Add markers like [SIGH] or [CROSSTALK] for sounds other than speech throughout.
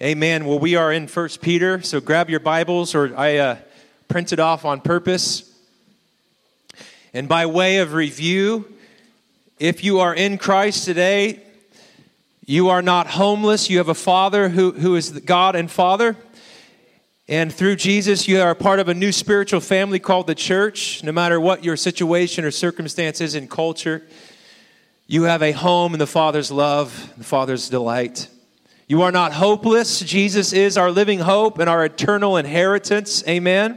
Amen. Well, we are in First Peter, so grab your Bibles, or I uh, printed off on purpose. And by way of review, if you are in Christ today, you are not homeless. You have a Father who, who is God and Father. And through Jesus, you are part of a new spiritual family called the church. No matter what your situation or circumstances in culture, you have a home in the Father's love, the Father's delight. You are not hopeless. Jesus is our living hope and our eternal inheritance. Amen.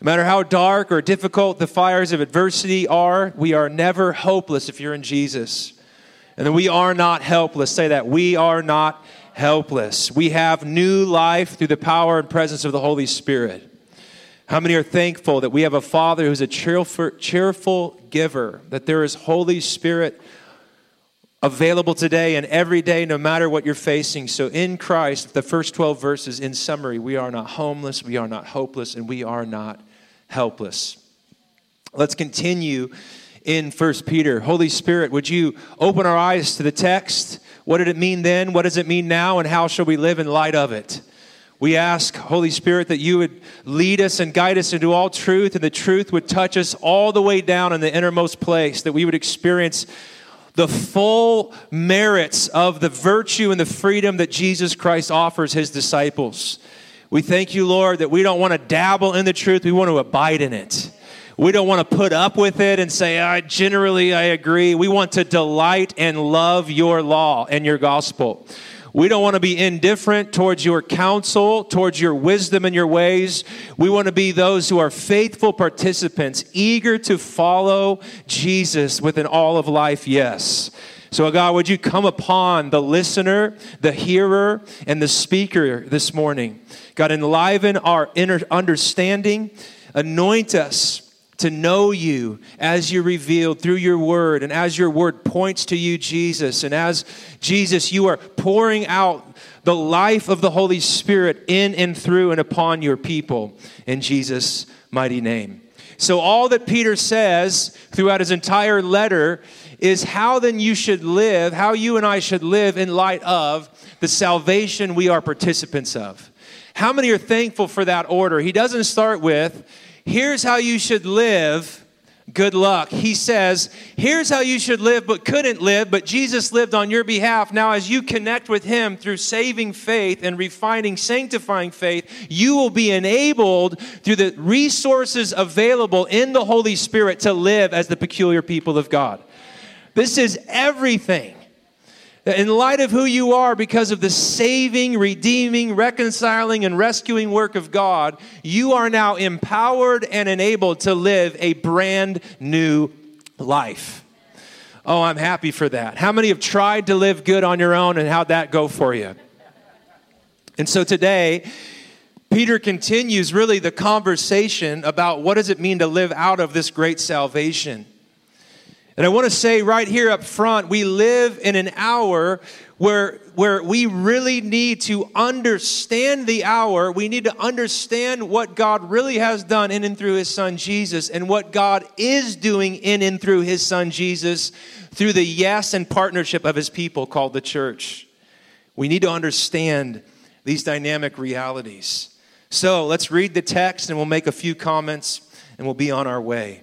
No matter how dark or difficult the fires of adversity are, we are never hopeless if you're in Jesus. And then we are not helpless. Say that. We are not helpless. We have new life through the power and presence of the Holy Spirit. How many are thankful that we have a Father who's a cheerful, cheerful giver, that there is Holy Spirit available today and every day, no matter what you're facing. So, in Christ, the first 12 verses, in summary, we are not homeless, we are not hopeless, and we are not helpless. Let's continue in First Peter. Holy Spirit, would you open our eyes to the text? What did it mean then? What does it mean now? And how shall we live in light of it? We ask, Holy Spirit, that you would lead us and guide us into all truth, and the truth would touch us all the way down in the innermost place, that we would experience the full merits of the virtue and the freedom that Jesus Christ offers his disciples. We thank you, Lord, that we don't want to dabble in the truth, we want to abide in it. We don't want to put up with it and say, I generally I agree. We want to delight and love your law and your gospel. We don't want to be indifferent towards your counsel, towards your wisdom and your ways. We want to be those who are faithful participants, eager to follow Jesus with an all of life yes. So, God, would you come upon the listener, the hearer, and the speaker this morning? God, enliven our inner understanding, anoint us to know you as you're revealed through your word and as your word points to you, Jesus. And as Jesus, you are pouring out the life of the Holy Spirit in and through and upon your people in Jesus' mighty name. So, all that Peter says throughout his entire letter is how then you should live, how you and I should live in light of the salvation we are participants of. How many are thankful for that order? He doesn't start with, here's how you should live. Good luck. He says, here's how you should live but couldn't live, but Jesus lived on your behalf. Now, as you connect with Him through saving faith and refining, sanctifying faith, you will be enabled through the resources available in the Holy Spirit to live as the peculiar people of God. This is everything in light of who you are, because of the saving, redeeming, reconciling, and rescuing work of God, you are now empowered and enabled to live a brand new life. Oh, I'm happy for that. How many have tried to live good on your own and how'd that go for you? And so today, Peter continues really the conversation about what does it mean to live out of this great salvation. And I want to say right here up front, we live in an hour where, where we really need to understand the hour. We need to understand what God really has done in and through his son Jesus and what God is doing in and through his son Jesus through the yes and partnership of his people called the church. We need to understand these dynamic realities. So let's read the text and we'll make a few comments and we'll be on our way.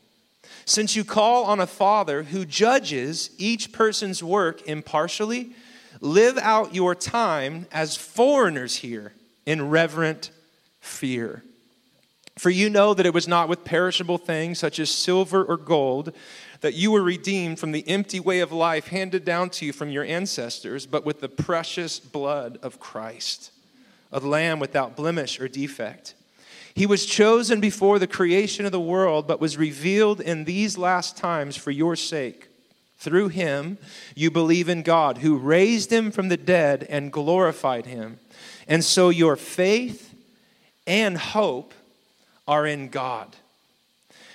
Since you call on a Father who judges each person's work impartially, live out your time as foreigners here in reverent fear. For you know that it was not with perishable things such as silver or gold that you were redeemed from the empty way of life handed down to you from your ancestors, but with the precious blood of Christ, a lamb without blemish or defect. He was chosen before the creation of the world, but was revealed in these last times for your sake. Through him, you believe in God, who raised him from the dead and glorified him. And so your faith and hope are in God.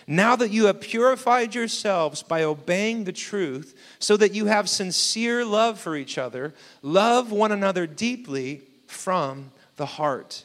Now that you have purified yourselves by obeying the truth, so that you have sincere love for each other, love one another deeply from the heart.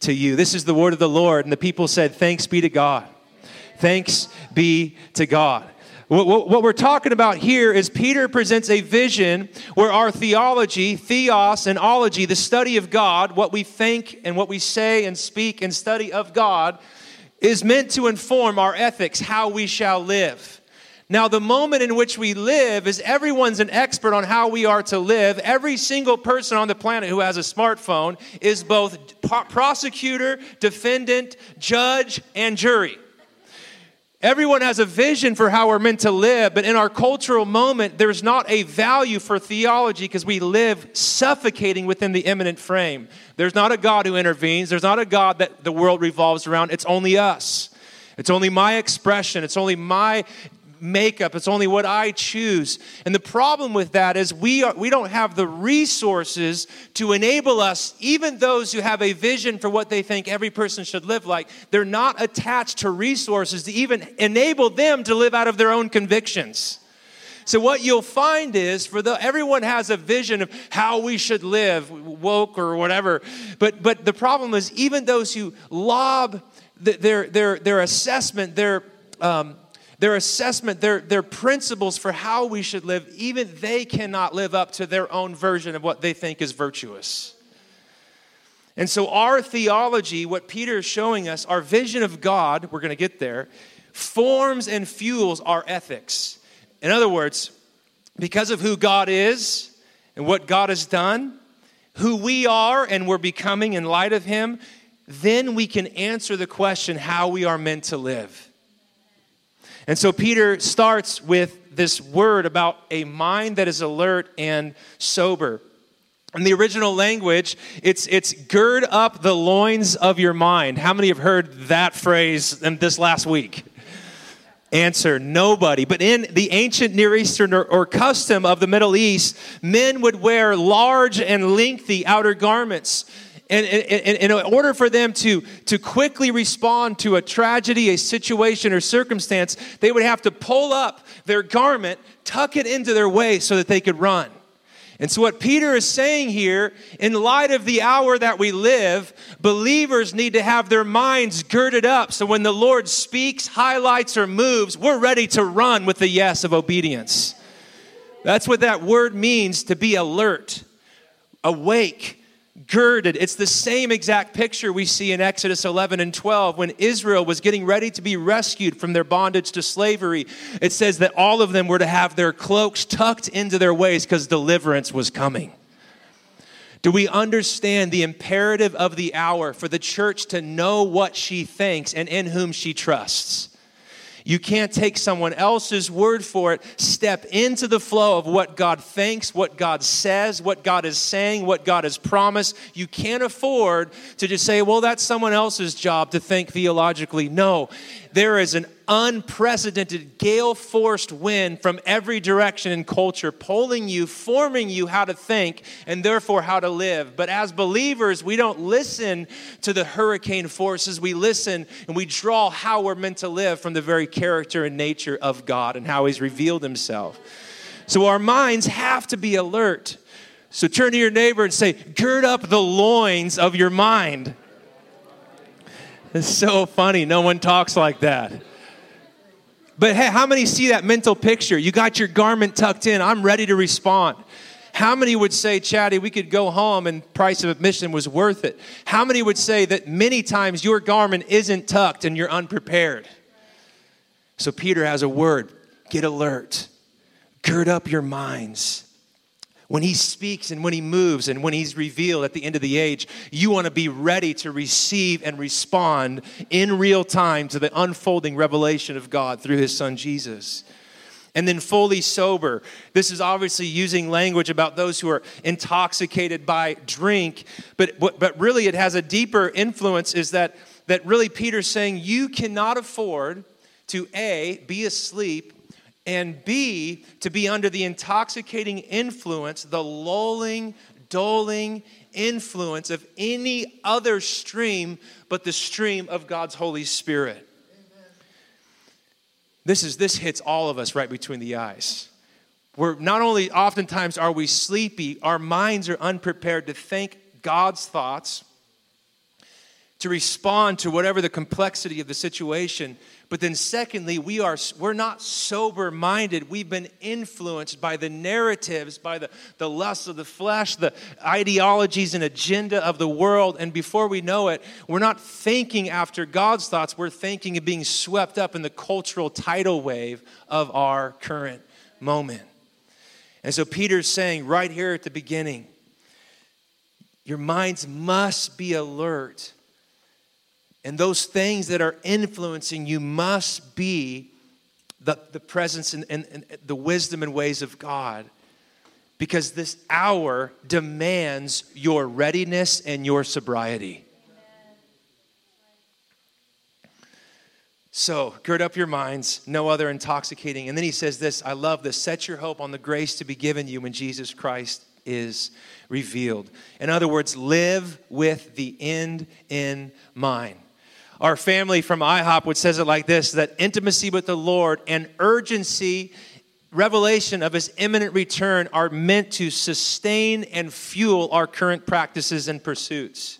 to you. This is the word of the Lord. And the people said, Thanks be to God. Thanks be to God. What we're talking about here is Peter presents a vision where our theology, theos and ology, the study of God, what we think and what we say and speak and study of God, is meant to inform our ethics, how we shall live. Now, the moment in which we live is everyone's an expert on how we are to live. Every single person on the planet who has a smartphone is both prosecutor, defendant, judge, and jury. Everyone has a vision for how we're meant to live, but in our cultural moment, there's not a value for theology because we live suffocating within the immanent frame. There's not a God who intervenes, there's not a God that the world revolves around. It's only us. It's only my expression, it's only my makeup. It's only what I choose. And the problem with that is we, are, we don't have the resources to enable us, even those who have a vision for what they think every person should live like, they're not attached to resources to even enable them to live out of their own convictions. So what you'll find is for the everyone has a vision of how we should live, woke or whatever. But but the problem is even those who lob their their their assessment, their um, their assessment, their, their principles for how we should live, even they cannot live up to their own version of what they think is virtuous. And so, our theology, what Peter is showing us, our vision of God, we're going to get there, forms and fuels our ethics. In other words, because of who God is and what God has done, who we are and we're becoming in light of Him, then we can answer the question how we are meant to live. And so Peter starts with this word about a mind that is alert and sober. In the original language, it's, it's gird up the loins of your mind. How many have heard that phrase in this last week? Answer nobody. But in the ancient Near Eastern or, or, custom of the Middle East, men would wear large and lengthy outer garments and, in order for them to, to quickly respond to a tragedy, a situation, or circumstance, they would have to pull up their garment, tuck it into their waist so that they could run. And so, what Peter is saying here, in light of the hour that we live, believers need to have their minds girded up so when the Lord speaks, highlights, or moves, we're ready to run with the yes of obedience. That's what that word means to be alert, awake, girded. It's the same exact picture we see in Exodus 11 and 12 when Israel was getting ready to be rescued from their bondage to slavery. It says that all of them were to have their cloaks tucked into their waist because deliverance was coming. Do we understand the imperative of the hour for the church to know what she thinks and in whom she trusts? You can't take someone else's word for it. Step into the flow of what God thinks, what God says, what God is saying, what God has promised. You can't afford to just say, well, that's someone else's job to think theologically. No, there is an unprecedented gale forced wind from every direction in culture, pulling you, forming you how to think, and therefore how to live. But as believers, we don't listen to the hurricane forces. We listen and we draw how we're meant to live from the very character and nature of God and how He's revealed Himself. So our minds have to be alert. So turn to your neighbor and say, Gird up the loins of your mind. It's so funny. No one talks like that. But hey, how many see that mental picture? You got your garment tucked in. I'm ready to respond. How many would say, Chatty, we could go home and price of admission was worth it? How many would say that many times your garment isn't tucked and you're unprepared? So Peter has a word get alert, gird up your minds. When he speaks and when he moves and when he's revealed at the end of the age, you want to be ready to receive and respond in real time to the unfolding revelation of God through his son Jesus. And then fully sober. This is obviously using language about those who are intoxicated by drink, but, but really it has a deeper influence is that, that really Peter's saying you cannot afford to A, be asleep and B, to be under the intoxicating influence, the lulling, doling influence of any other stream but the stream of God's Holy Spirit. This is this hits all of us right between the eyes. We're not only oftentimes are we sleepy, our minds are unprepared to think God's thoughts, to respond to whatever the complexity of the situation, but then secondly, we are we're not sober minded. We've been influenced by the narratives, by the, the lusts of the flesh, the ideologies and agenda of the world. And before we know it, we're not thinking after God's thoughts, we're thinking of being swept up in the cultural tidal wave of our current moment. And so Peter's saying right here at the beginning, your minds must be alert and those things that are influencing you must be the, the presence and, and, and the wisdom and ways of God. Because this hour demands your readiness and your sobriety. So, gird up your minds, no other intoxicating. And then he says this I love this set your hope on the grace to be given you when Jesus Christ is revealed. In other words, live with the end in mind. Our family from IHOP would says it like this that intimacy with the Lord and urgency revelation of his imminent return are meant to sustain and fuel our current practices and pursuits.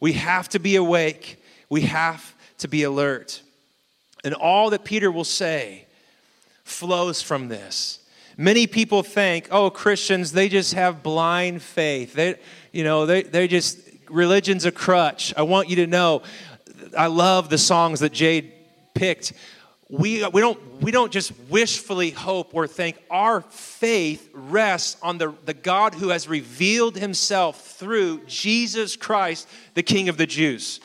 We have to be awake. We have to be alert. And all that Peter will say flows from this. Many people think, oh, Christians, they just have blind faith. They, you know, they, they just, religion's a crutch. I want you to know I love the songs that Jade picked. We, we, don't, we don't just wishfully hope or think. Our faith rests on the, the God who has revealed himself through Jesus Christ, the King of the Jews.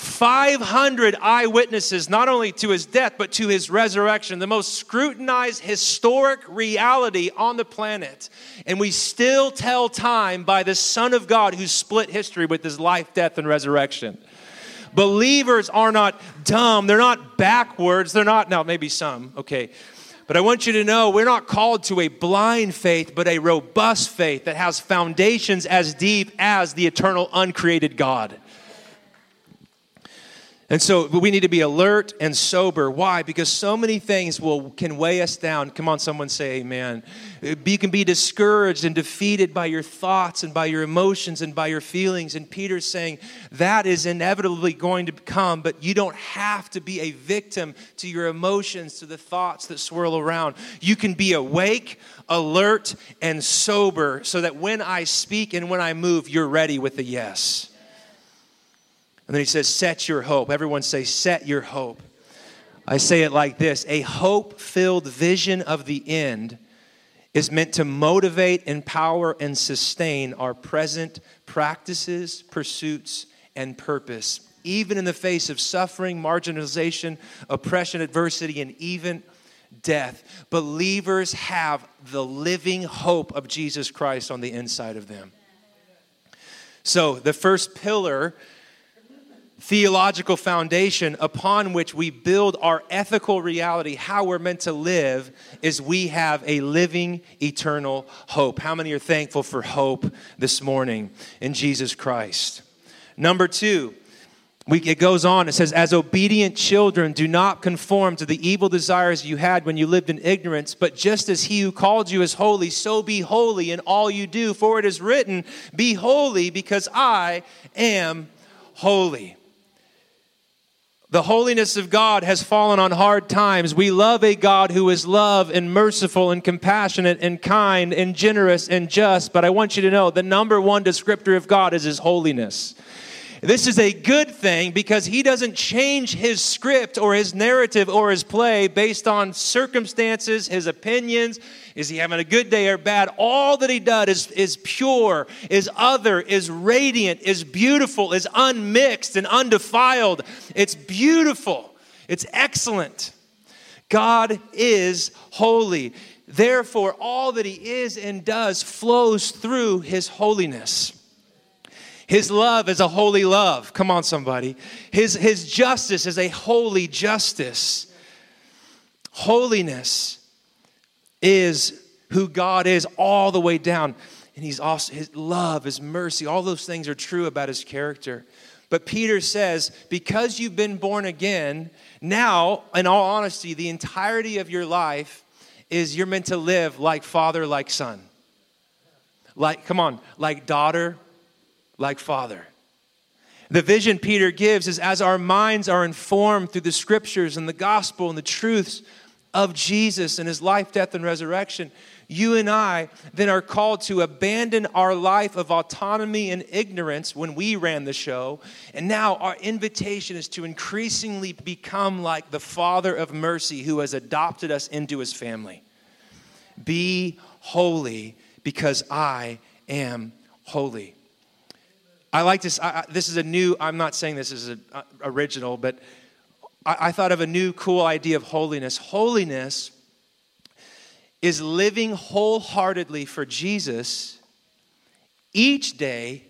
500 eyewitnesses, not only to his death, but to his resurrection, the most scrutinized historic reality on the planet. And we still tell time by the Son of God who split history with his life, death, and resurrection. Believers are not dumb. They're not backwards. They're not, now, maybe some, okay. But I want you to know we're not called to a blind faith, but a robust faith that has foundations as deep as the eternal, uncreated God. And so we need to be alert and sober. Why? Because so many things will can weigh us down. Come on, someone say amen. You can be discouraged and defeated by your thoughts and by your emotions and by your feelings. And Peter's saying that is inevitably going to come, but you don't have to be a victim to your emotions, to the thoughts that swirl around. You can be awake, alert, and sober so that when I speak and when I move, you're ready with a yes. And then he says, Set your hope. Everyone say, Set your hope. I say it like this a hope filled vision of the end is meant to motivate, empower, and sustain our present practices, pursuits, and purpose, even in the face of suffering, marginalization, oppression, adversity, and even death. Believers have the living hope of Jesus Christ on the inside of them. So, the first pillar theological foundation upon which we build our ethical reality, how we're meant to live, is we have a living, eternal hope. How many are thankful for hope this morning in Jesus Christ? Number two, we, it goes on, it says, As obedient children, do not conform to the evil desires you had when you lived in ignorance, but just as he who called you is holy, so be holy in all you do. For it is written, Be holy, because I am holy. The holiness of God has fallen on hard times. We love a God who is love and merciful and compassionate and kind and generous and just. But I want you to know the number one descriptor of God is his holiness. This is a good thing because he doesn't change his script or his narrative or his play based on circumstances, his opinions. Is he having a good day or bad? All that he does is, is pure, is other, is radiant, is beautiful, is unmixed and undefiled. It's beautiful, it's excellent. God is holy. Therefore, all that he is and does flows through his holiness. His love is a holy love. Come on, somebody. His, his justice is a holy justice. Holiness is who God is all the way down. And he's also his love, his mercy, all those things are true about his character. But Peter says, because you've been born again, now, in all honesty, the entirety of your life is you're meant to live like father, like son. Like, come on, like daughter, like Father. The vision Peter gives is as our minds are informed through the scriptures and the gospel and the truths of Jesus and his life, death, and resurrection, you and I then are called to abandon our life of autonomy and ignorance when we ran the show. And now our invitation is to increasingly become like the Father of mercy who has adopted us into his family. Be holy because I am holy. I like this. I, this is a new, I'm not saying this is a, uh, original, but I, I thought of a new cool idea of holiness. Holiness is living wholeheartedly for Jesus each day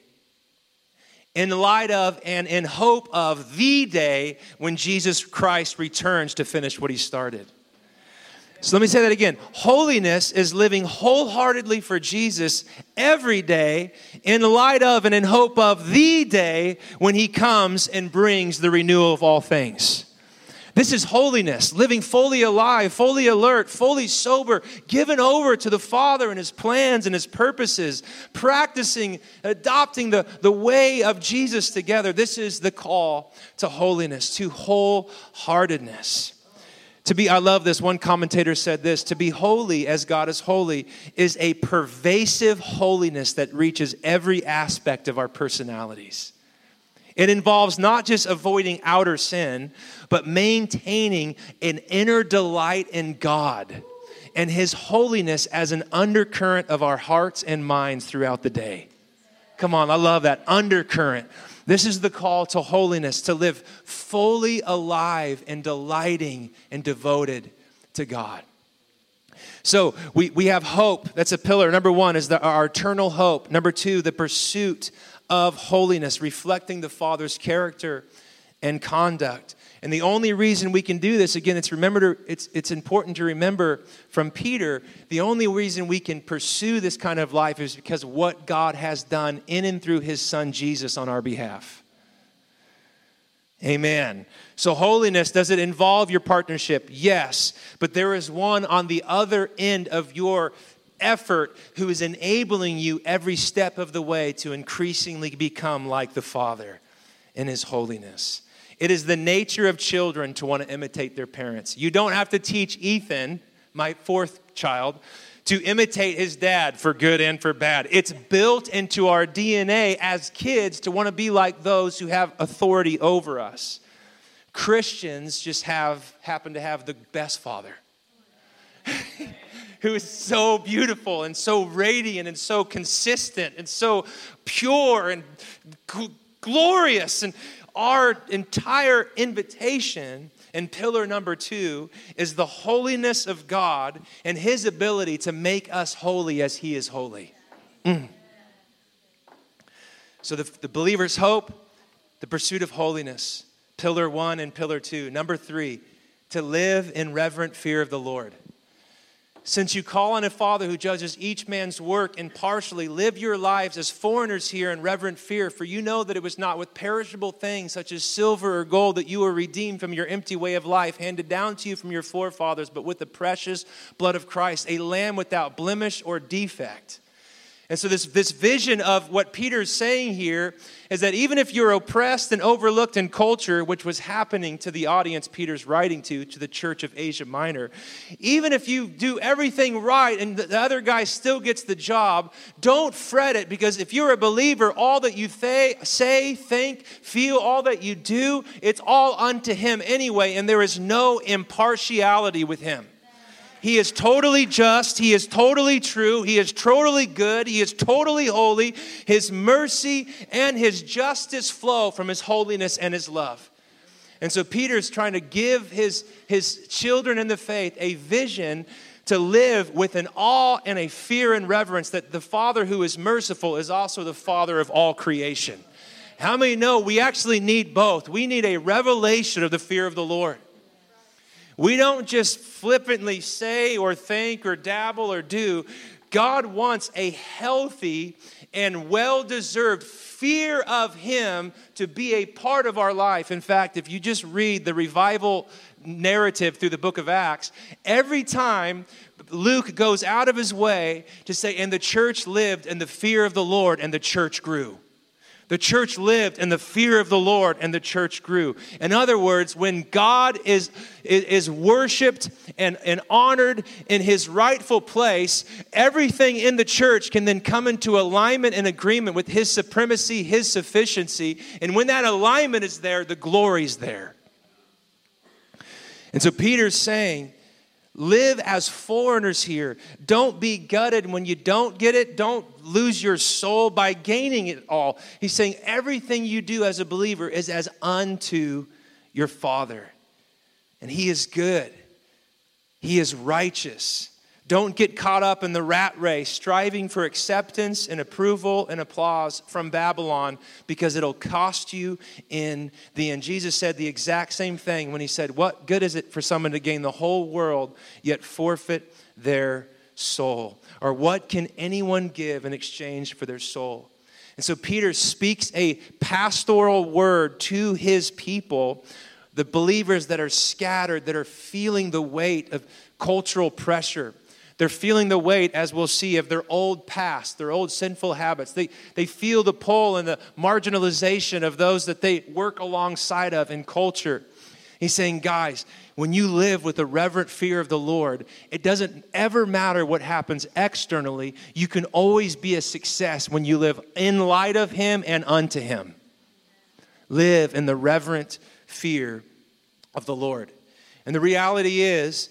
in light of and in hope of the day when Jesus Christ returns to finish what he started. So let me say that again. Holiness is living wholeheartedly for Jesus every day in light of and in hope of the day when he comes and brings the renewal of all things. This is holiness, living fully alive, fully alert, fully sober, given over to the Father and His plans and His purposes, practicing, adopting the, the way of Jesus together. This is the call to holiness, to wholeheartedness. To be, I love this. One commentator said this to be holy as God is holy is a pervasive holiness that reaches every aspect of our personalities. It involves not just avoiding outer sin, but maintaining an inner delight in God and His holiness as an undercurrent of our hearts and minds throughout the day. Come on, I love that undercurrent. This is the call to holiness, to live fully alive and delighting and devoted to God. So we, we have hope. That's a pillar. Number one is the, our eternal hope. Number two, the pursuit of holiness, reflecting the Father's character and conduct. And the only reason we can do this, again, it's remember to, it's, it's important to remember from Peter, the only reason we can pursue this kind of life is because of what God has done in and through his son Jesus on our behalf. Amen. So, holiness, does it involve your partnership? Yes. But there is one on the other end of your effort who is enabling you every step of the way to increasingly become like the Father in his holiness. It is the nature of children to want to imitate their parents. You don't have to teach Ethan, my fourth child, to imitate his dad for good and for bad. It's built into our DNA as kids to want to be like those who have authority over us. Christians just have happen to have the best father. [LAUGHS] who is so beautiful and so radiant and so consistent and so pure and glorious and our entire invitation and pillar number two is the holiness of God and His ability to make us holy as He is holy. Mm. So, the, the believer's hope, the pursuit of holiness, pillar one and pillar two. Number three, to live in reverent fear of the Lord. Since you call on a Father who judges each man's work impartially, live your lives as foreigners here in reverent fear, for you know that it was not with perishable things such as silver or gold that you were redeemed from your empty way of life, handed down to you from your forefathers, but with the precious blood of Christ, a lamb without blemish or defect. And so, this, this vision of what Peter's saying here is that even if you're oppressed and overlooked in culture, which was happening to the audience Peter's writing to, to the church of Asia Minor, even if you do everything right and the other guy still gets the job, don't fret it because if you're a believer, all that you th- say, think, feel, all that you do, it's all unto him anyway, and there is no impartiality with him. He is totally just. He is totally true. He is totally good. He is totally holy. His mercy and his justice flow from his holiness and his love. And so Peter's trying to give his, his children in the faith a vision to live with an awe and a fear and reverence that the Father who is merciful is also the Father of all creation. How many know we actually need both? We need a revelation of the fear of the Lord. We don't just flippantly say or think or dabble or do. God wants a healthy and well deserved fear of Him to be a part of our life. In fact, if you just read the revival narrative through the book of Acts, every time Luke goes out of his way to say, and the church lived in the fear of the Lord, and the church grew. The church lived in the fear of the Lord and the church grew. In other words, when God is, is, worshiped and, and honored in his rightful place, everything in the church can then come into alignment and agreement with his supremacy, his sufficiency. And when that alignment is there, the glory's there. And so Peter's saying, Live as foreigners here. Don't be gutted when you don't get it. Don't lose your soul by gaining it all. He's saying everything you do as a believer is as unto your Father. And He is good, He is righteous. Don't get caught up in the rat race, striving for acceptance and approval and applause from Babylon because it'll cost you in the end. Jesus said the exact same thing when he said, What good is it for someone to gain the whole world yet forfeit their soul? Or what can anyone give in exchange for their soul? And so Peter speaks a pastoral word to his people, the believers that are scattered, that are feeling the weight of cultural pressure they're feeling the weight, as we'll see, of their old past, their old sinful habits. They, they feel the pull and the marginalization of those that they work alongside of in culture. He's saying, guys, when you live with a reverent fear of the Lord, it doesn't ever matter what happens externally. You can always be a success when you live in light of Him and unto Him. Live in the reverent fear of the Lord. And the reality is,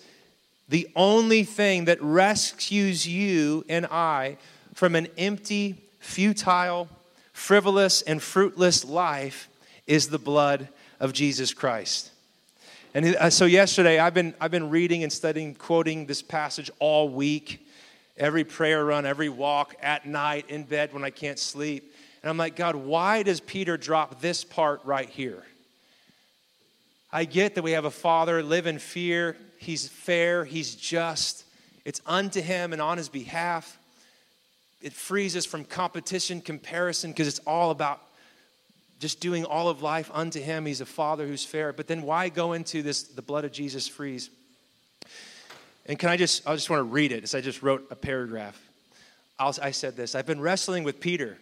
the only thing that rescues you and I from an empty, futile, frivolous, and fruitless life is the blood of Jesus Christ. And uh, so yesterday, I've been, I've been reading and studying, quoting this passage all week, every prayer run, every walk, at night, in bed when I can't sleep. And I'm like, God, why does Peter drop this part right here? I get that we have a father, live in fear, He's fair, He's just. It's unto Him and on His behalf. It frees us from competition, comparison, because it's all about just doing all of life unto Him. He's a Father who's fair. But then why go into this, the blood of Jesus frees? And can I just, I just want to read it, as I just wrote a paragraph. I'll, I said this I've been wrestling with Peter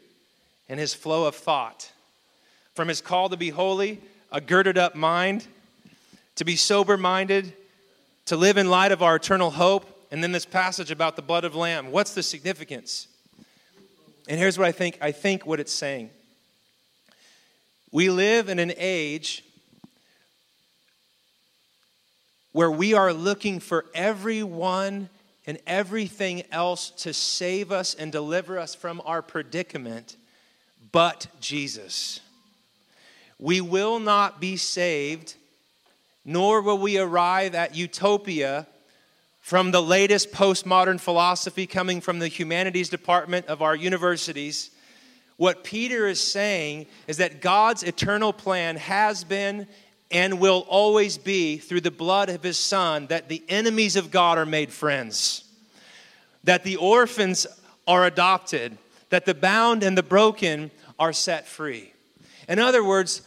and his flow of thought. From his call to be holy, a girded up mind, to be sober minded, to live in light of our eternal hope. And then this passage about the blood of lamb. What's the significance? And here's what I think I think what it's saying. We live in an age where we are looking for everyone and everything else to save us and deliver us from our predicament but Jesus. We will not be saved nor will we arrive at utopia from the latest postmodern philosophy coming from the humanities department of our universities. What Peter is saying is that God's eternal plan has been and will always be through the blood of his son that the enemies of God are made friends, that the orphans are adopted, that the bound and the broken are set free. In other words,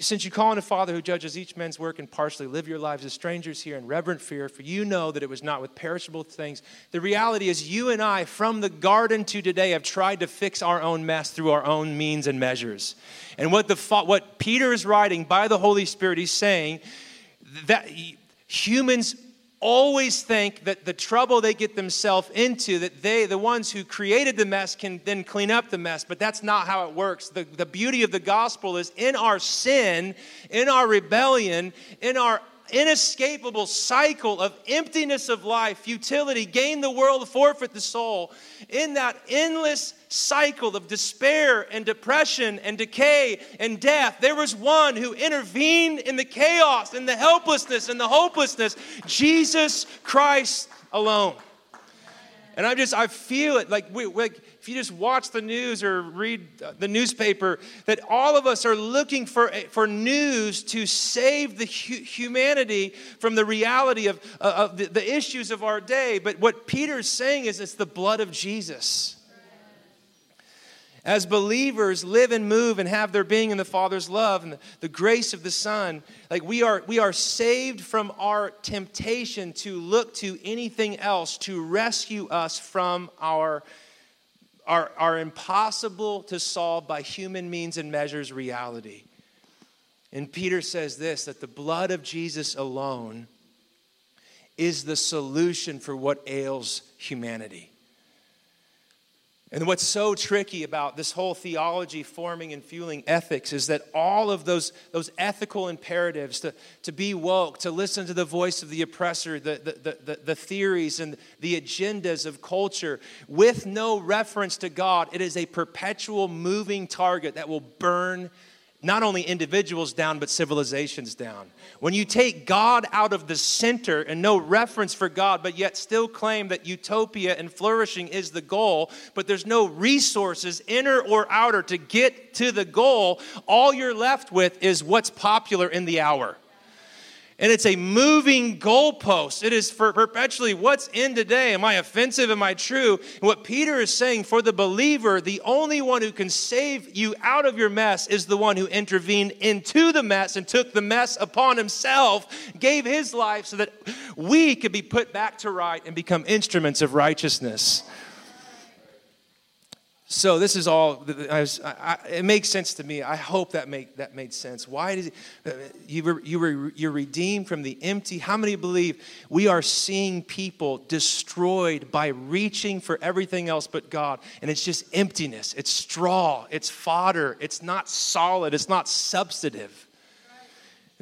since you call on a Father who judges each man's work impartially, live your lives as strangers here in reverent fear, for you know that it was not with perishable things. The reality is, you and I, from the garden to today, have tried to fix our own mess through our own means and measures. And what, the, what Peter is writing by the Holy Spirit, he's saying that humans always think that the trouble they get themselves into, that they, the ones who created the mess, can then clean up the mess. But that's not how it works. The, the beauty of the gospel is in our sin, in our rebellion, in our inescapable cycle of emptiness of life, futility, gain the world, forfeit the soul. In that endless cycle of despair and depression and decay and death, there was one who intervened in the chaos and the helplessness and the hopelessness Jesus Christ alone. And I just, I feel it like, we, like if you just watch the news or read the newspaper, that all of us are looking for, for news to save the hu- humanity from the reality of, uh, of the, the issues of our day. But what Peter's saying is it's the blood of Jesus as believers live and move and have their being in the father's love and the, grace of the son like we are we are saved from our temptation to look to anything else to rescue us from our are, are impossible to solve by human means and measures reality. And Peter says this that the blood of Jesus alone is the solution for what ails humanity. And what's so tricky about this whole theology forming and fueling ethics is that all of those, those ethical imperatives to, to be woke, to listen to the voice of the oppressor, the, the, the, the theories and the agendas of culture, with no reference to God, it is a perpetual moving target that will burn not only individuals down, but civilizations down. When you take God out of the center and no reference for God, but yet still claim that utopia and flourishing is the goal, but there's no resources, inner or outer, to get to the goal, all you're left with is what's popular in the hour and it's a moving goalpost. It is for perpetually what's in today. Am I offensive? Am I true? And what Peter is saying for the believer, the only one who can save you out of your mess is the one who intervened into the mess and took the mess upon himself, gave his life so that we could be put back to right and become instruments of righteousness. So this is all. I was, I, it makes sense to me. I hope that make that made sense. Why did uh, you were, you were you're redeemed from the empty? How many believe we are seeing people destroyed by reaching for everything else but God, and it's just emptiness. It's straw. It's fodder. It's not solid. It's not substantive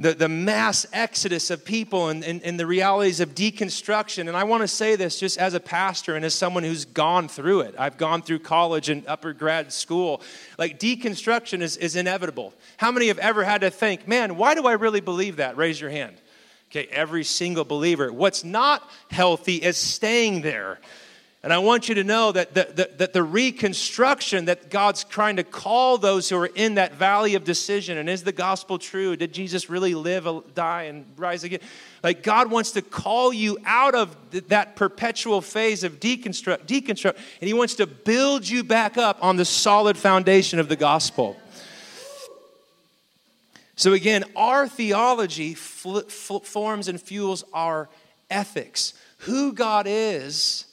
the, the mass exodus of people and, and, and the realities of deconstruction. And I want to say this just as a pastor and as someone who's gone through it. I've gone through college and upper grad school. Like, deconstruction is, is inevitable. How many have ever had to think, man, why do I really believe that? Raise your hand. Okay, every single believer. What's not healthy is staying there. And I want you to know that the, the, that the reconstruction that God's trying to call those who are in that valley of decision, and is the gospel true? Did Jesus really live, uh, die, and rise again? Like God wants to call you out of that perpetual phase of deconstruct, deconstruct, and He wants to build you back up on the solid foundation of the gospel. So again, our theology fl- fl- forms and fuels our ethics. Who God is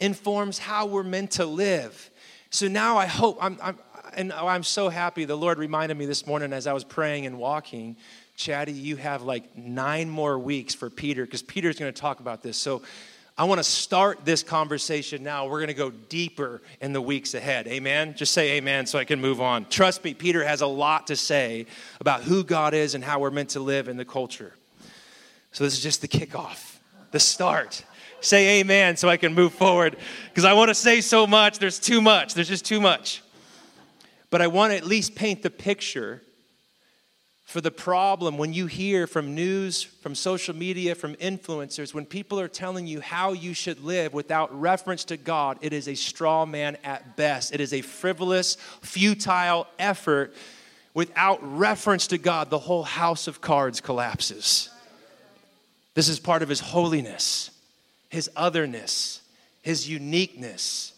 informs how we're meant to live. So now I hope, I'm, I'm, and oh, I'm so happy the Lord reminded me this morning as I was praying and walking, Chatty, you have like nine more weeks for Peter because Peter's going to talk about this. So I want to start this conversation now. We're going to go deeper in the weeks ahead. Amen? Just say amen so I can move on. Trust me, Peter has a lot to say about who God is and how we're meant to live in the culture. So this is just the kickoff, the start say amen so I can move forward because I want to say so much. There's too much. There's just too much. But I want to at least paint the picture for the problem when you hear from news, from social media, from influencers, when people are telling you how you should live without reference to God, it is a straw man at best. It is a frivolous, futile effort. Without reference to God, the whole house of cards collapses. This is part of His holiness his otherness, his uniqueness.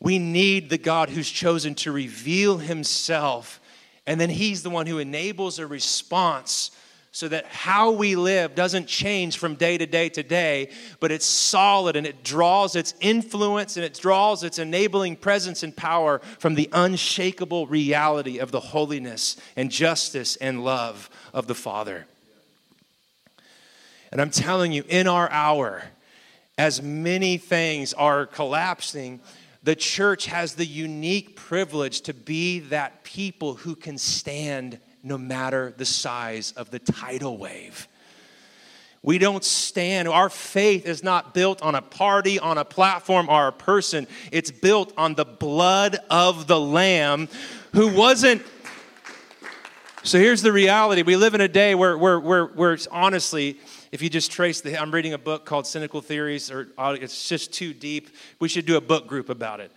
We need the God who's chosen to reveal himself And then He's the one who enables a response so that how we live doesn't change from day to day to day, but it's solid and it draws its influence and it draws its enabling presence and power from the unshakable reality of the holiness and justice and love of the Father. And I'm telling you, in our hour, as many things are collapsing, the church has the unique privilege to be that people who can stand no matter the size of the tidal wave. We don't stand. Our faith is not built on a party, on a platform, or a person. It's built on the blood of the Lamb who wasn't. So here's the reality. We live in a day where, where, where, where honestly, if you just trace the, I'm reading a book called Cynical Theories, or uh, it's just too deep. We should do a book group about it.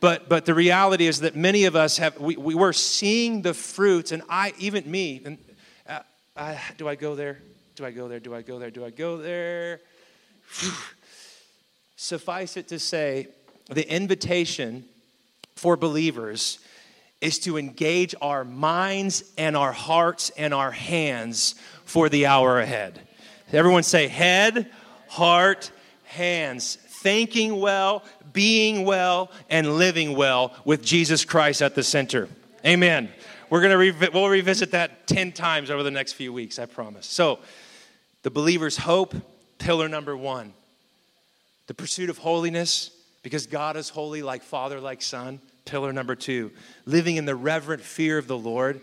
But but the reality is that many of us have we, we were seeing the fruits and i even me and uh, uh, do i go there? Do i go there? Do i go there? Do i go there? [SIGHS] Suffice it to say the invitation for believers is to engage our minds and our hearts and our hands for the hour ahead everyone say head heart hands thinking well being well and living well with Jesus Christ at the center. Amen. We're going to we'll revisit that 10 times over the next few weeks, I promise. So, the believer's hope, pillar number 1. The pursuit of holiness because God is holy like Father like Son, pillar number 2. Living in the reverent fear of the Lord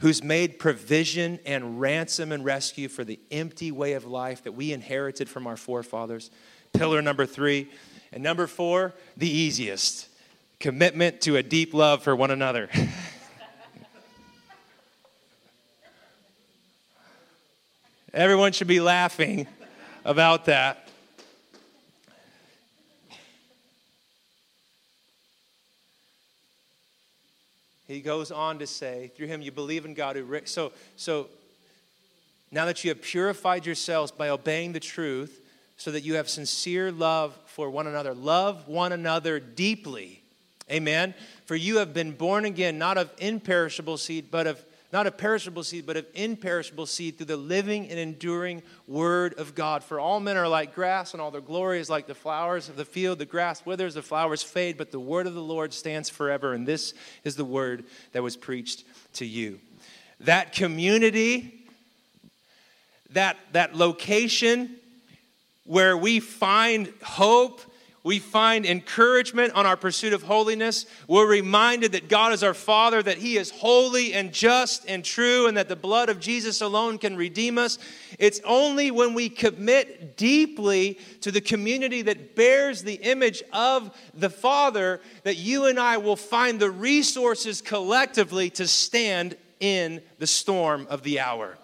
who's made provision and ransom and rescue for the empty way of life that we inherited from our forefathers. Pillar number 3, and number four, the easiest commitment to a deep love for one another. [LAUGHS] Everyone should be laughing about that. He goes on to say, through him you believe in God who. So, so now that you have purified yourselves by obeying the truth, so that you have sincere love for one another. Love one another deeply. Amen. For you have been born again, not of imperishable seed, but of not of perishable seed, but of imperishable seed through the living and enduring word of God. For all men are like grass, and all their glory is like the flowers of the field. The grass withers, the flowers fade, but the word of the Lord stands forever. And this is the word that was preached to you. That community, that, that location, where we find hope, we find encouragement on our pursuit of holiness. We're reminded that God is our Father, that He is holy and just and true, and that the blood of Jesus alone can redeem us. It's only when we commit deeply to the community that bears the image of the Father that you and I will find the resources collectively to stand in the storm of the hour.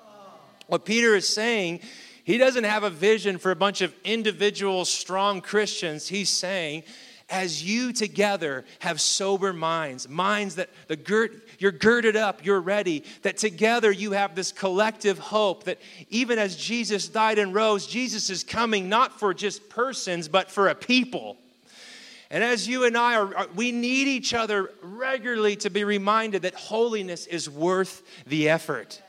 What Peter is saying he doesn't have a vision for a bunch of individual strong Christians. He's saying, as you together have sober minds, minds that the girt, you're girded up, you're ready, that together you have this collective hope that even as Jesus died and rose, Jesus is coming not for just persons, but for a people. And as you and I are, we need each other regularly to be reminded that holiness is worth the effort.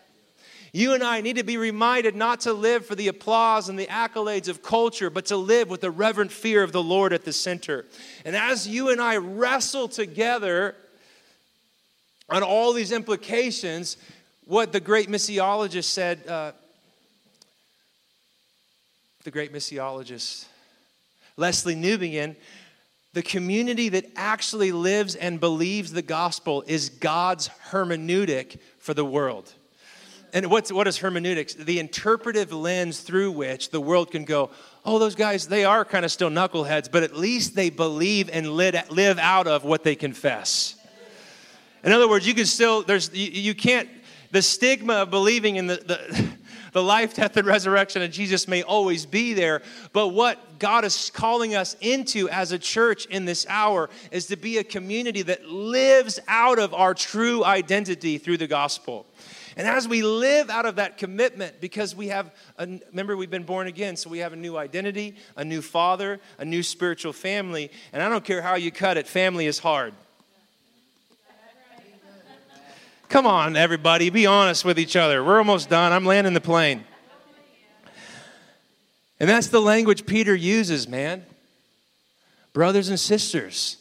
You and I need to be reminded not to live for the applause and the accolades of culture, but to live with the reverent fear of the Lord at the center. And as you and I wrestle together on all these implications, what the great missiologist said, uh, the great missiologist, Lesslie Newbigin, the community that actually lives and believes the gospel is God's hermeneutic for the world. And what's, what is hermeneutics? The interpretive lens through which the world can go, oh, those guys, they are kind of still knuckleheads, but at least they believe and live out of what they confess. In other words, you can still, there's, you, you can't, the stigma of believing in the, the, [LAUGHS] the life, death, and resurrection of Jesus may always be there, but what God is calling us into as a church in this hour is to be a community that lives out of our true identity through the gospel. And as we live out of that commitment, because we have, a, remember, we've been born again, so we have a new identity, a new father, a new spiritual family. And I don't care how you cut it, family is hard. Come on, everybody, be honest with each other. We're almost done. I'm landing the plane. And that's the language Peter uses, man. Brothers and sisters.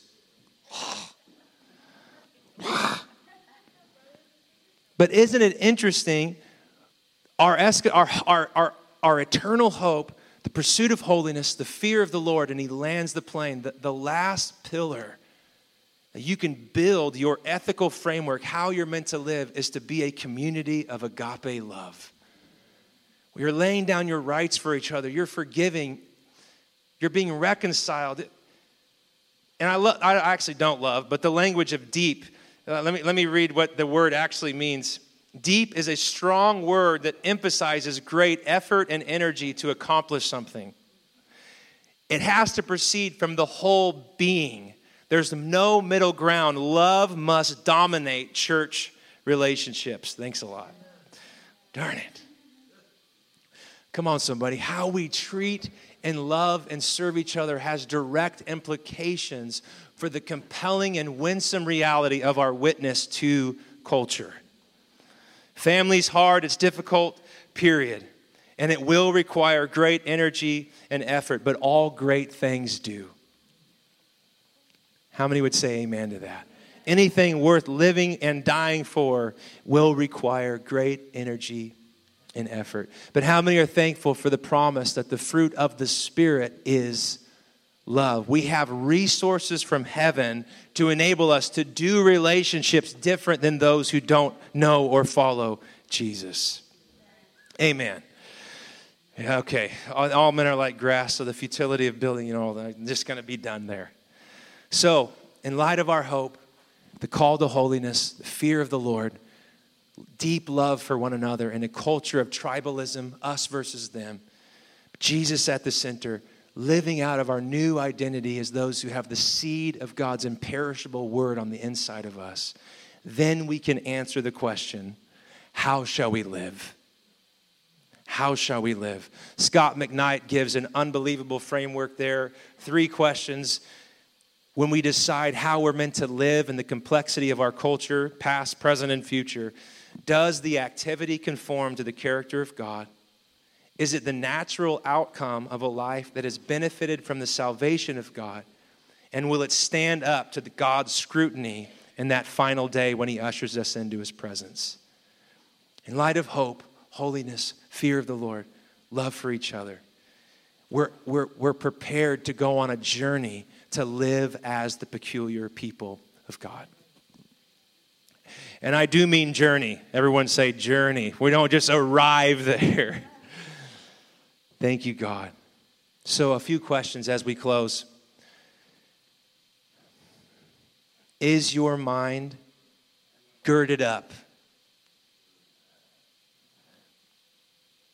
But isn't it interesting? Our, our, our, our, our eternal hope, the pursuit of holiness, the fear of the Lord, and he lands the plane, the, the last pillar that you can build your ethical framework, how you're meant to live, is to be a community of agape love. You're laying down your rights for each other, you're forgiving, you're being reconciled. And I, I actually don't love, but the language of deep uh, let, me, let me read what the word actually means. Deep is a strong word that emphasizes great effort and energy to accomplish something. It has to proceed from the whole being. There's no middle ground. Love must dominate church relationships. Thanks a lot. Darn it. Come on, somebody. How we treat and love and serve each other has direct implications for the compelling and winsome reality of our witness to culture. Family's hard, it's difficult, period. And it will require great energy and effort, but all great things do. How many would say amen to that? Anything worth living and dying for will require great energy and effort. But how many are thankful for the promise that the fruit of the Spirit is love. We have resources from heaven to enable us to do relationships different than those who don't know or follow Jesus. Amen. Yeah, okay. All, all, men are like grass, so the futility of building, you know, I'm just going to be done there. So, in light of our hope, the call to holiness, the fear of the Lord, deep love for one another, and a culture of tribalism, us versus them, Jesus at the center, living out of our new identity as those who have the seed of God's imperishable word on the inside of us, then we can answer the question how shall we live? How shall we live? Scot McKnight gives an unbelievable framework there. Three questions. When we decide how we're meant to live in the complexity of our culture, past, present, and future, does the activity conform to the character of God? Is it the natural outcome of a life that has benefited from the salvation of God? And will it stand up to God's scrutiny in that final day when He ushers us into His presence? In light of hope, holiness, fear of the Lord, love for each other, we're, we're, we're prepared to go on a journey to live as the peculiar people of God. And I do mean journey. Everyone say journey. We don't just arrive there. [LAUGHS] Thank you, God. So, a few questions as we close. Is your mind girded up?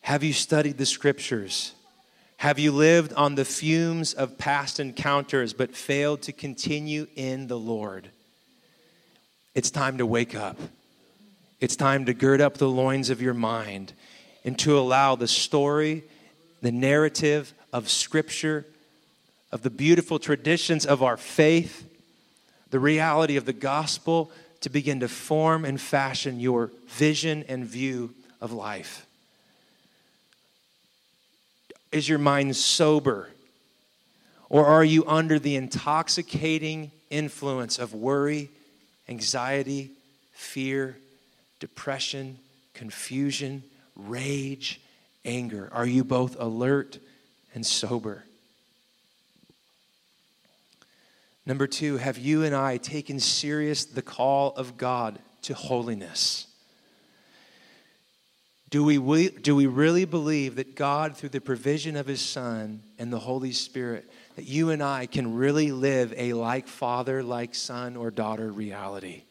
Have you studied the scriptures? Have you lived on the fumes of past encounters but failed to continue in the Lord? It's time to wake up. It's time to gird up the loins of your mind and to allow the story the narrative of Scripture, of the beautiful traditions of our faith, the reality of the gospel to begin to form and fashion your vision and view of life. Is your mind sober? Or are you under the intoxicating influence of worry, anxiety, fear, depression, confusion, rage, anger? Are you both alert and sober? Number two, have you and I taken serious the call of God to holiness? Do we, do we really believe that God, through the provision of His Son and the Holy Spirit, that you and I can really live a like father, like son, or daughter reality?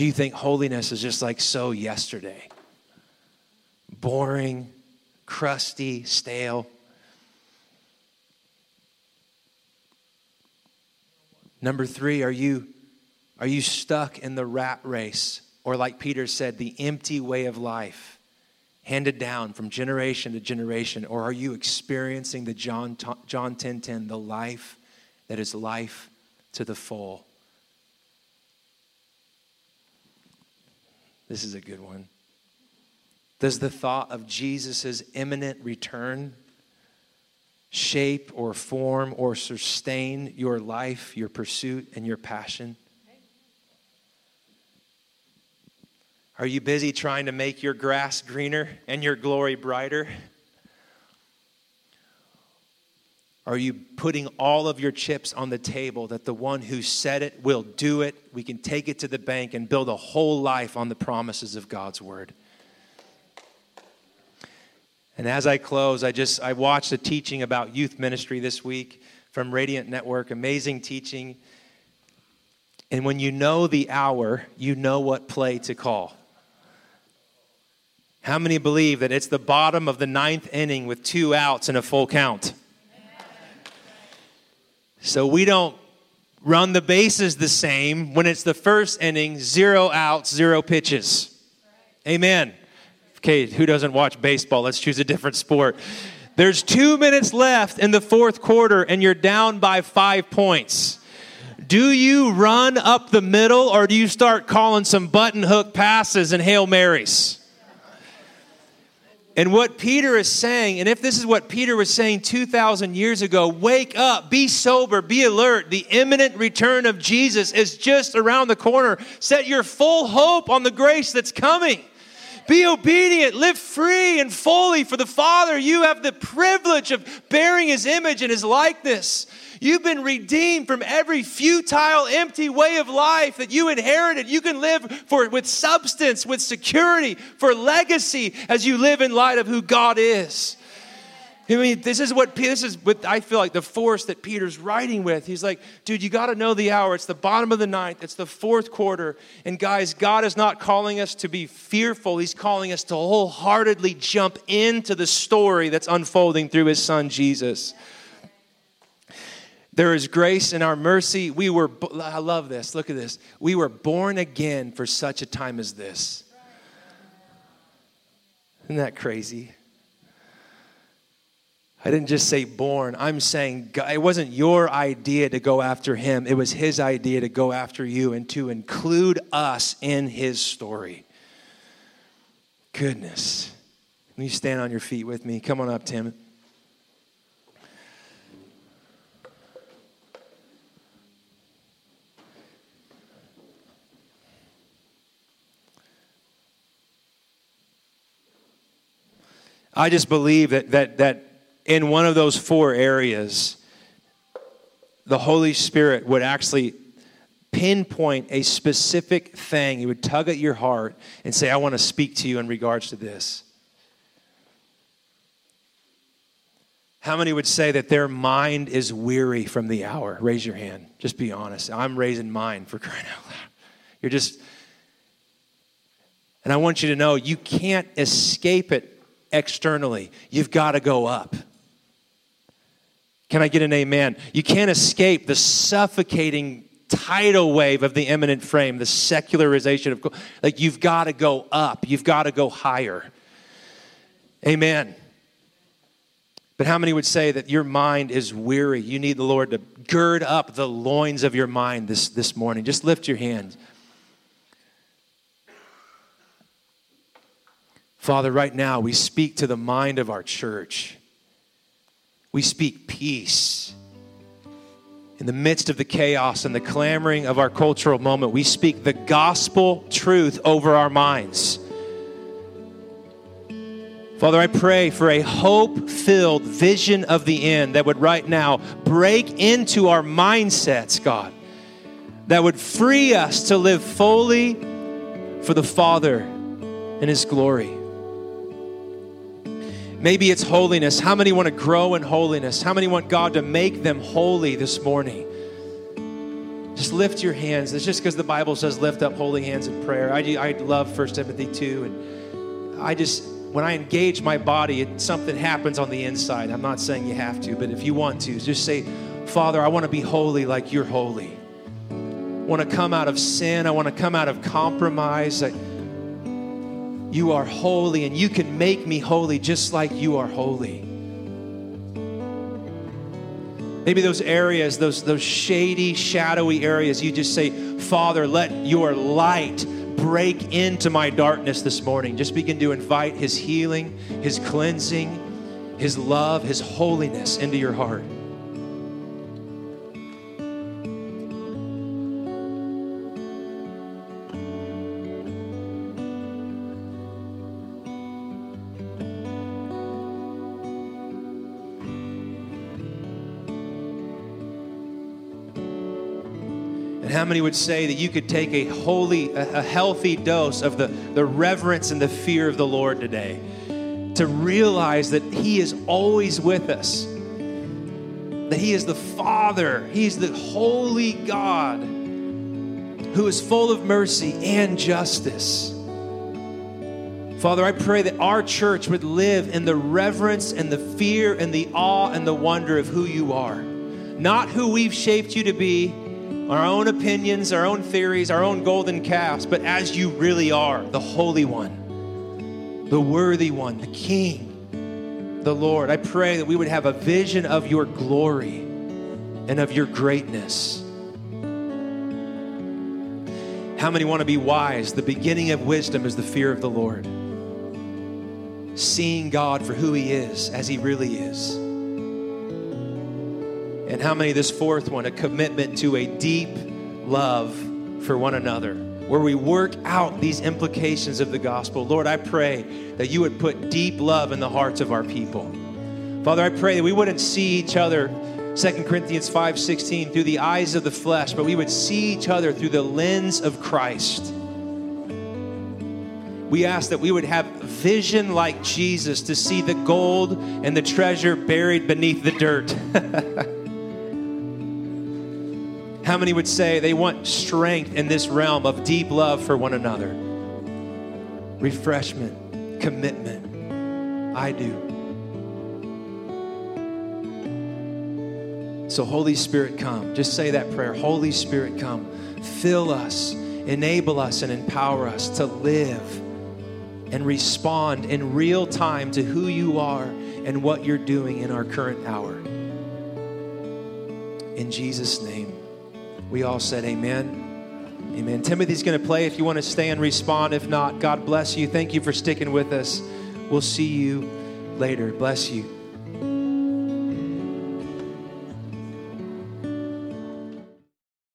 Do you think holiness is just like so yesterday? Boring, crusty, stale. Number three, are you, are you stuck in the rat race? Or, like Peter said, the empty way of life handed down from generation to generation? Or are you experiencing the John, John 10 10, the life that is life to the full? This is a good one. Does the thought of Jesus' imminent return shape or form or sustain your life, your pursuit, and your passion? Are you busy trying to make your grass greener and your glory brighter? Are you putting all of your chips on the table that the one who said it will do it? We can take it to the bank and build a whole life on the promises of God's word. And as I close, I just I watched a teaching about youth ministry this week from Radiant Network, amazing teaching. And when you know the hour, you know what play to call. How many believe that it's the bottom of the ninth inning with two outs and a full count? So we don't run the bases the same when it's the first inning, zero outs, zero pitches. Amen. Okay, who doesn't watch baseball? Let's choose a different sport. There's two minutes left in the fourth quarter, and you're down by five points. Do you run up the middle, or do you start calling some button hook passes and Hail Marys? And what Peter is saying, and if this is what Peter was saying 2,000 years ago, wake up, be sober, be alert. The imminent return of Jesus is just around the corner. Set your full hope on the grace that's coming. Be obedient, live free and fully for the Father. You have the privilege of bearing His image and His likeness. You've been redeemed from every futile, empty way of life that you inherited. You can live for with substance, with security, for legacy as you live in light of who God is. I mean, this is what this is what I feel like the force that Peter's writing with. He's like, dude, you got to know the hour. It's the bottom of the ninth. It's the fourth quarter. And guys, God is not calling us to be fearful. He's calling us to wholeheartedly jump into the story that's unfolding through His Son Jesus. There is grace in our mercy. We were. I love this. Look at this. We were born again for such a time as this. Isn't that crazy? I didn't just say born. I'm saying God, it wasn't your idea to go after him. It was his idea to go after you and to include us in his story. Goodness. Can you stand on your feet with me? Come on up, Tim. I just believe that that that in one of those four areas, the Holy Spirit would actually pinpoint a specific thing. He would tug at your heart and say, I want to speak to you in regards to this. How many would say that their mind is weary from the hour? Raise your hand. Just be honest. I'm raising mine for crying out loud. You're just, and I want you to know you can't escape it externally. You've got to go up. Can I get an amen? You can't escape the suffocating tidal wave of the immanent frame, the secularization of, like, you've got to go up, you've got to go higher. Amen. But how many would say that your mind is weary? You need the Lord to gird up the loins of your mind this, this morning. Just lift your hands. Father, right now we speak to the mind of our church. We speak peace. In the midst of the chaos and the clamoring of our cultural moment, we speak the gospel truth over our minds. Father, I pray for a hope filled vision of the end that would right now break into our mindsets, God, that would free us to live fully for the Father and His glory. Maybe it's holiness. How many want to grow in holiness? How many want God to make them holy this morning? Just lift your hands. It's just because the Bible says lift up holy hands in prayer. I, I love 1 Timothy 2. And I just, when I engage my body, it, something happens on the inside. I'm not saying you have to, but if you want to, just say, Father, I want to be holy like you're holy. I want to come out of sin. I want to come out of compromise. I, you are holy, and you can make me holy just like you are holy. Maybe those areas, those, those shady, shadowy areas, you just say, Father, let your light break into my darkness this morning. Just begin to invite His healing, His cleansing, His love, His holiness into your heart. Many would say that you could take a holy, a, healthy dose of the, the reverence and the fear of the Lord today? To realize that He is always with us, that He is the Father, He's the holy God who is full of mercy and justice. Father, I pray that our church would live in the reverence and the fear and the awe and the wonder of who you are. Not who we've shaped you to be, our own opinions, our own theories, our own golden calves, but as you really are, the Holy One, the worthy one, the King, the Lord. I pray that we would have a vision of your glory and of your greatness. How many want to be wise? The beginning of wisdom is the fear of the Lord. Seeing God for who He is, as He really is. And how many, this fourth one, a commitment to a deep love for one another, where we work out these implications of the gospel. Lord, I pray that you would put deep love in the hearts of our people. Father, I pray that we wouldn't see each other, 2 Corinthians 5:16 through the eyes of the flesh, but we would see each other through the lens of Christ. We ask that we would have vision like Jesus to see the gold and the treasure buried beneath the dirt. [LAUGHS] How many would say they want strength in this realm of deep love for one another? Refreshment, commitment. I do. So, Holy Spirit, come. Just say that prayer. Holy Spirit, come. Fill us, enable us, and empower us to live and respond in real time to who you are and what you're doing in our current hour. In Jesus' name. We all said amen. Amen. Timothy's going to play if you want to stay and respond. If not, God bless you. Thank you for sticking with us. We'll see you later. Bless you.